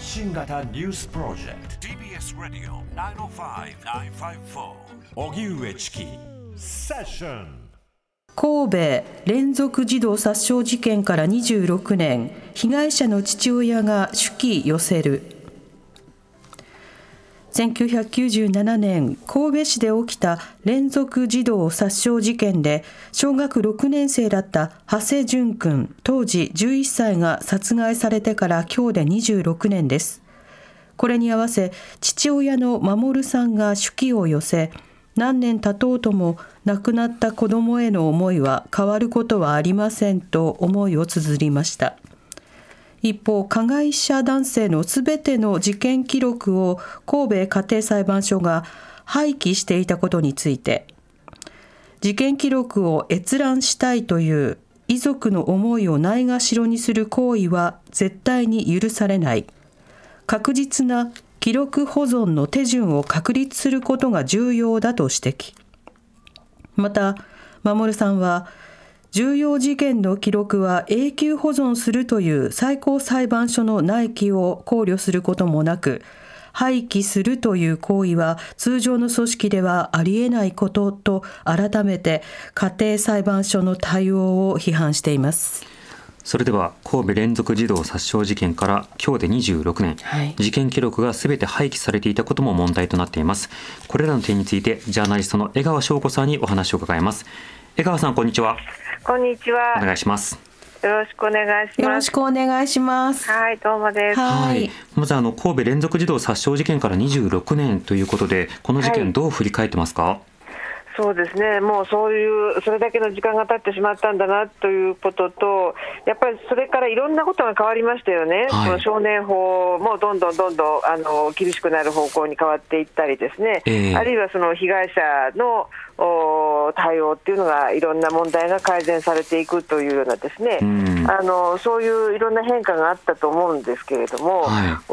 発信型ニュースプロジェクト。TBS ラディオ905-954おぎゅうえちきセッション神戸連続児童殺傷事件から26年。被害者の父親が手記寄せる1997年神戸市で起きた連続児童殺傷事件で小学6年生だった長谷淳君当時11歳が殺害されてから今日で26年です。これに合わせ父親の守さんが手記を寄せ何年経とうとも亡くなった子供への思いは変わることはありませんと思いを綴りました。一方加害者男性のすべての事件記録を神戸家庭裁判所が廃棄していたことについて事件記録を閲覧したいという遺族の思いをないがしろにする行為は絶対に許されない。確実な記録保存の手順を確立することが重要だと指摘。また守さんは重要事件の記録は永久保存するという最高裁判所の内規を考慮することもなく廃棄するという行為は通常の組織ではありえないことと改めて家庭裁判所の対応を批判しています。それでは神戸連続児童殺傷事件から今日で26年、はい、事件記録がすべて廃棄されていたことも問題となっています。これらの点についてジャーナリストの江川翔子さんにお話を伺います江川さんこんにちはこんにちは。お願いします。よろしくお願いします。よろしくお願いします。はい、どうもです。はい。まずあの神戸連続児童殺傷事件から26年ということで、この事件どう振り返ってますか？はいそうですね、もうそういう、それだけの時間が経ってしまったんだなということと、やっぱりそれからいろんなことが変わりましたよね、はい、その少年法もどんどんどんどんあの厳しくなる方向に変わっていったりですね、えー、あるいはその被害者の対応っていうのがいろんな問題が改善されていくというようなですね、あのそういういろんな変化があったと思うんですけれども、はい、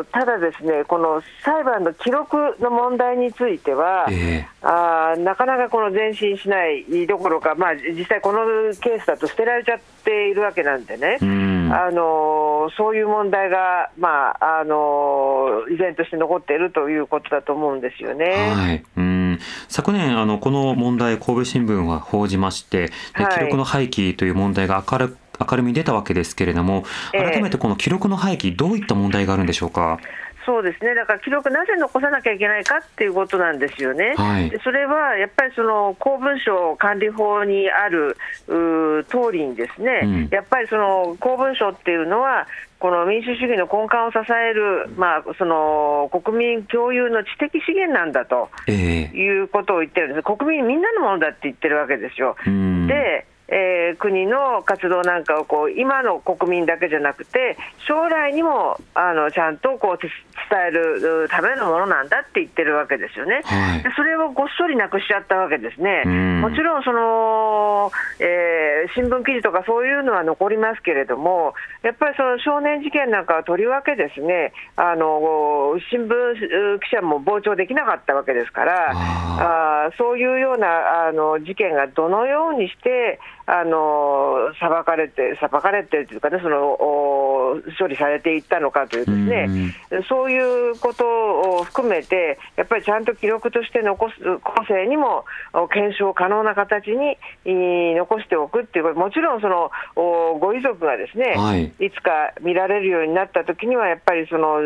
おただですねこの裁判の記録の問題については、えー、あなかなかこの前進しないどころか、まあ、実際このケースだと捨てられちゃっているわけなんでね、あのそういう問題が、まあ、あの依然として残っているということだと思うんですよね。はい。うん。昨年あの、この問題、神戸新聞は報じまして、はい、記録の廃棄という問題が明る明るみに出たわけですけれども、改めてこの記録の廃棄、どういった問題があるんでしょうか？そうですね、だから記録、なぜ残さなきゃいけないかっていうことなんですよね、はい、でそれはやっぱりその公文書管理法にある通りに、ですね、うん、やっぱりその公文書っていうのは、この民主主義の根幹を支える、まあ、その国民共有の知的資源なんだということを言ってるんです、国民みんなのものだって言ってるわけですよ。でえー、国の活動なんかをこう今の国民だけじゃなくて将来にもあのちゃんとこう伝えるためのものなんだって言ってるわけですよね、はい、でそれをごっそりなくしちゃったわけですね、もちろんその、えー、新聞記事とかそういうのは残りますけれども、やっぱりその少年事件なんかはとりわけですねあの新聞記者も傍聴できなかったわけですから、あそういうようなあの事件がどのようにしてあの裁かれて、裁かれてっていうかね、その処理されていったのかというですね、うそういうことを含めて、やっぱりちゃんと記録として残す、後世にも検証可能な形に残しておくっていう、もちろんそのご遺族がですね、はい、いつか見られるようになったときには、やっぱりその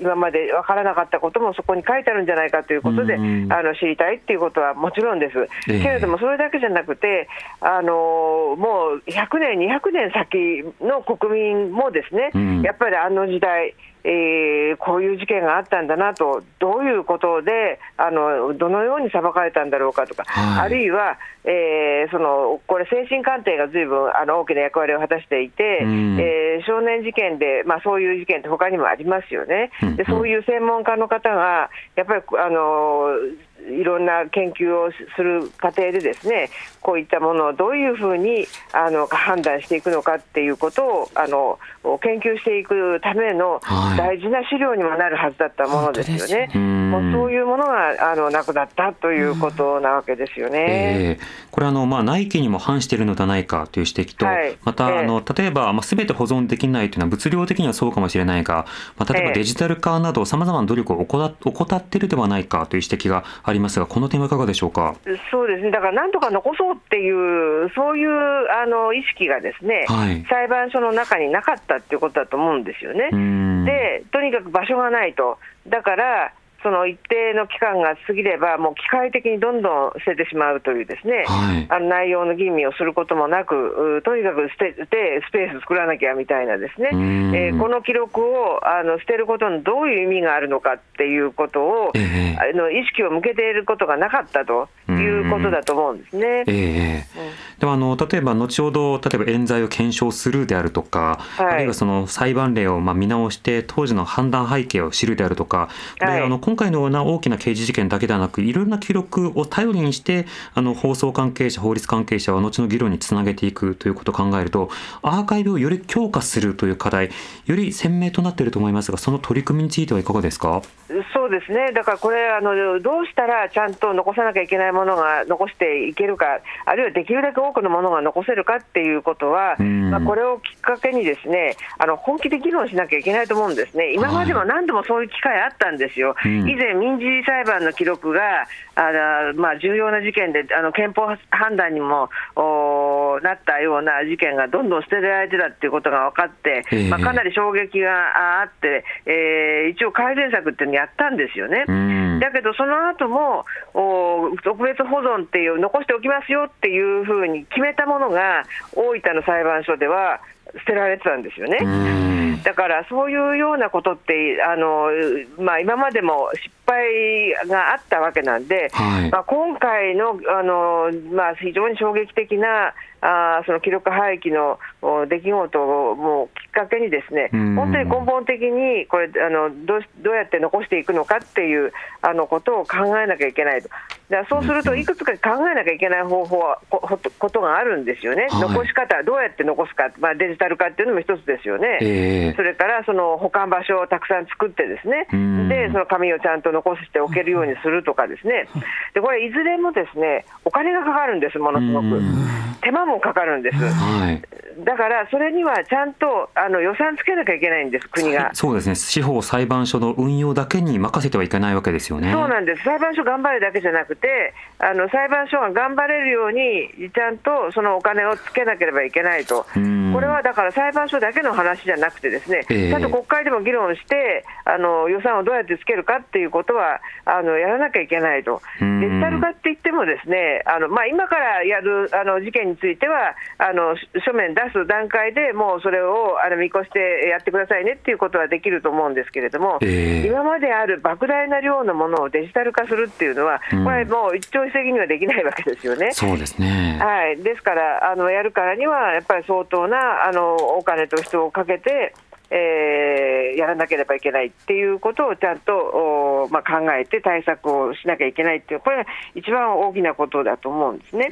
今まで分からなかったこともそこに書いてあるんじゃないかということで、あの知りたいっていうことはもちろんです。けれども、それだけじゃなくて、あのもう100年、200年先の国民もですね、うん、やっぱりあの時代、えー、こういう事件があったんだなと、どういうことで、あのどのように裁かれたんだろうかとか、はい、あるいは、えー、そのこれ、精神鑑定がずいぶんあの大きな役割を果たしていて、うん、えー、少年事件で、まあ、そういう事件って他にもありますよね、でそういう専門家の方が、やっぱりあのいろんな研究をする過程でですねこういったものをどういうふうにあの判断していくのかっていうことをあの研究していくための、はい。大事な資料にもなるはずだったものですよね。もうそういうものがあのなくなったということなわけですよね。えー、これあの、まあ、内規にも反しているのではないかという指摘と、はい、また、あの例えば、まあ、全て保存できないというのは物量的にはそうかもしれないが、まあ、例えばデジタル化などさまざまな努力を怠っているではないかという指摘がありますが、この点はいかがでしょうか？そうですねだからなんとか残そうっていうそういうあの意識がですね、はい、裁判所の中になかったっていうことだと思うんですよね。でとにかく場所がないとだからその一定の期間が過ぎれば、もう機械的にどんどん捨ててしまうというですね、はい、あの内容の吟味をすることもなく、とにかく捨ててスペース作らなきゃみたいなですね、えー、この記録をあの捨てることにどういう意味があるのかっていうことを、えー、あの意識を向けていることがなかったということだと思うんですね。えーうん、でもあの例えば後ほど例えば冤罪を検証するであるとか、はい、あるいはその裁判例をまあ見直して当時の判断背景を知るであるとか、これ、はい、あの今回のような大きな刑事事件だけではなくいろんな記録を頼りにしてあの放送関係者法律関係者は後の議論につなげていくということを考えるとアーカイブをより強化するという課題より鮮明となっていると思いますがその取り組みについてはいかがですか？そうですね。だからこれあのどうしたらちゃんと残さなきゃいけないものが残していけるかあるいはできるだけ多くのものが残せるかっていうことは、まあ、これをきっかけにですねあの本気で議論しなきゃいけないと思うんですね。今までも何度もそういう機会あったんですよ、はい、以前民事裁判の記録があまあ、重要な事件であの憲法判断にもなったような事件がどんどん捨てられてたっていうことが分かって、えー、まあ、かなり衝撃があって、えー、一応改善策っていうのをやったんですよね。だけど、その後もお特別保存っていう、残しておきますよっていうふうに決めたものが、大分の裁判所では捨てられてたんですよね。だからそういうようなことってあの、まあ、今までも失敗があったわけなんで、はい、まあ、今回のあの、まあ、非常に衝撃的なあその記録廃棄の出来事をもうきっかけに、ですね本当に根本的にこれあのどうどうやって残していくのかっていうあのことを考えなきゃいけないと。だそうすると、いくつか考えなきゃいけない方法はこことがあるんですよね、はい、残し方、どうやって残すか、まあ、デジタル化っていうのも一つですよね、えー、それからその保管場所をたくさん作って、ですね。でその紙をちゃんと残しておけるようにするとか、ですね。でこれ、いずれもですねお金がかかるんです、ものすごく。手間もかかるんです。はい。だからそれにはちゃんとあの予算つけなきゃいけないんです、国が。そうですね、司法裁判所の運用だけに任せてはいけないわけですよね。そうなんです、裁判所頑張るだけじゃなくて、あの裁判所が頑張れるように、ちゃんとそのお金をつけなければいけないと、これはだから裁判所だけの話じゃなくて、ですね、えー、ちゃんと国会でも議論して、あの予算をどうやってつけるかっていうことはあのやらなきゃいけないと、デジタル化って言っても、ですねあの、まあ、今からやるあの事件については、あの書面出す段階でもうそれをあの見越してやってくださいねっていうことはできると思うんですけれども、えー、今まである莫大な量のものをデジタル化するっていうのは、これ、もう一朝一夕にはできないわけですよね。そうですね、はい、ですからあの、やるからには、やっぱり相当なあのお金と人をかけて、えー、やらなければいけないっていうことをちゃんと、まあ、考えて対策をしなきゃいけないっていう、これが一番大きなことだと思うんですね。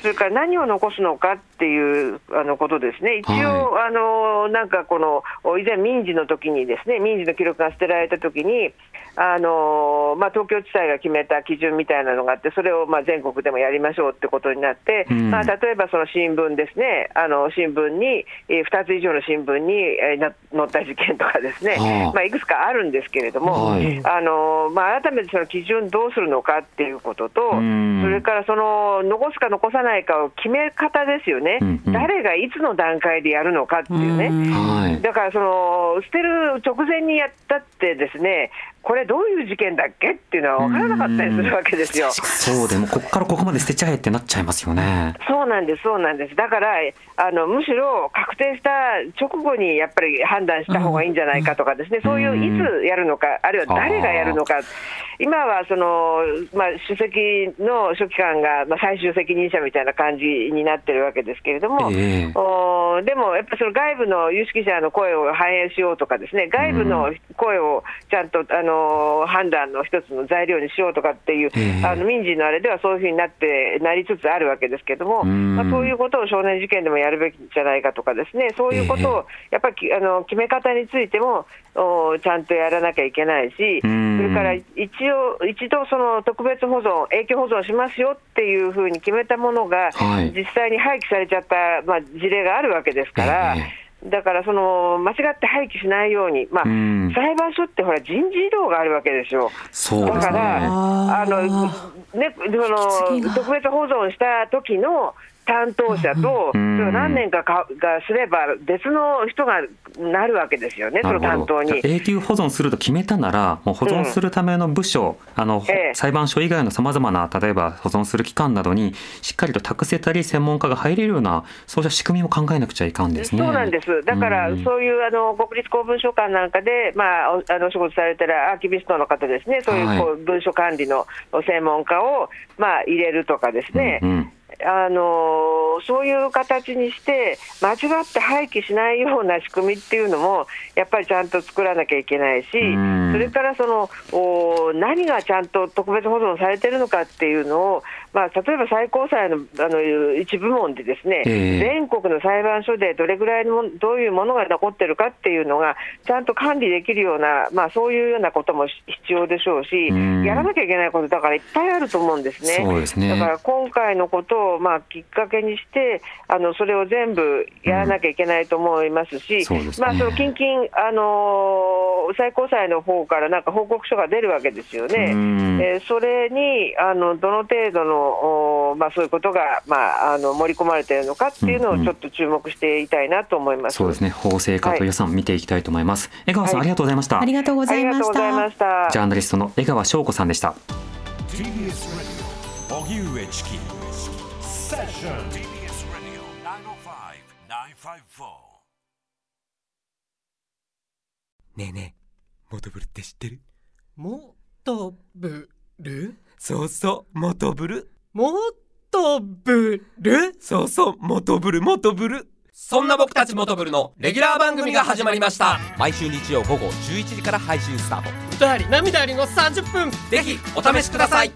それから何を残すのかっていうあのことですね、一応、はい、あのなんかこの以前、民事の時にですね民事の記録が捨てられた時に、あのまあ、東京地裁が決めた基準みたいなのがあって、それをまあ全国でもやりましょうってことになって、うん、まあ、例えばその新聞ですね、あの新聞に、えー、2つ以上の新聞に、えー、載った事件とかですね、まあ、いくつかあるんですけれども、はい、あのまあ、改めてその基準どうするのかっていうことと、うん、それからその残すか残さないかを決め方ですよね、うんうん、誰がいつの段階でやるのかっていうね、うだからその捨てる直前にやったってですね、これどういう事件だっけっていうのは分からなかったりするわけですよ。そうでもここからここまで捨てちゃえってなっちゃいますよね。そうなんですそうなんです。だからあのむしろ確定した直後にやっぱり判断した方がいいんじゃないかとかですね、そういういつやるのかあるいは誰がやるのか。今はその、まあ、主席の書記官が、まあ、最終責任者みたいな感じになってるわけですけれども、えー、おでもやっぱりその外部の有識者の声を反映しようとかですね外部の声をちゃんとあのの判断の一つの材料にしようとかっていう、あの民事のあれではそういうふうになってなりつつあるわけですけれども、まあ、そういうことを少年事件でもやるべきじゃないかとかですね、そういうことをやっぱりあの決め方についてもおちゃんとやらなきゃいけないし、それから一応、一度その特別保存、永久保存しますよっていうふうに決めたものが、実際に廃棄されちゃった、まあ、事例があるわけですから。だからその間違って廃棄しないように、まあ、裁判所ってほら人事異動があるわけですよ。そうだからあの、ね、その特別保存した時の担当者と、それ何年かかがすれば、別の人がなるわけですよね、その担当に。永久保存すると決めたなら、もう保存するための部署、うん、あの、ええ、裁判所以外のさまざまな、例えば保存する機関などに、しっかりと託せたり、専門家が入れるような、そうした仕組みも考えなくちゃいかんですね。そうなんです。だから、うん、そういうあの国立公文書館なんかで、まあ、あの仕事されてるアーキビストの方ですね、そういうこう、文書管理の専門家を、まあ、入れるとかですね。うんうんあのそういう形にして、間違って廃棄しないような仕組みっていうのも、やっぱりちゃんと作らなきゃいけないし、それからそのお何がちゃんと特別保存されてるのかっていうのを、まあ、例えば最高裁のあの一部門で、ですね、えー、全国の裁判所でどれぐらいのどういうものが残ってるかっていうのが、ちゃんと管理できるような、まあ、そういうようなことも必要でしょうし、やらなきゃいけないことだからいっぱいあると思うんですね。そうですね。だから今回のことを、まあ、きっかけにして、あのそれを全部やらなきゃいけないと思いますし、うん、まあ、その近々、あのー、最高裁の方からなんか報告書が出るわけですよね。えー、それにあのどの程度の、まあ、そういうことが、まあ、あの盛り込まれているのかっていうのをちょっと注目していたいなと思います、うんうん、そうですね、法制化と予算、見ていきたいと思います。江川さん、はい、ありがとうございました。ありがとうございました。ジャーナリストの江川翔子さんでした。荻上チキ。セッション TBS ラディオねえねえモトブルって知ってる？モトブル？そうそうモトブルモトブル？そうそうモトブルモトブル。そんな僕たちモトブルのレギュラー番組が始まりました。毎週日曜午後11時から配信スタート。歌あり涙ありの30分。ぜひお試しください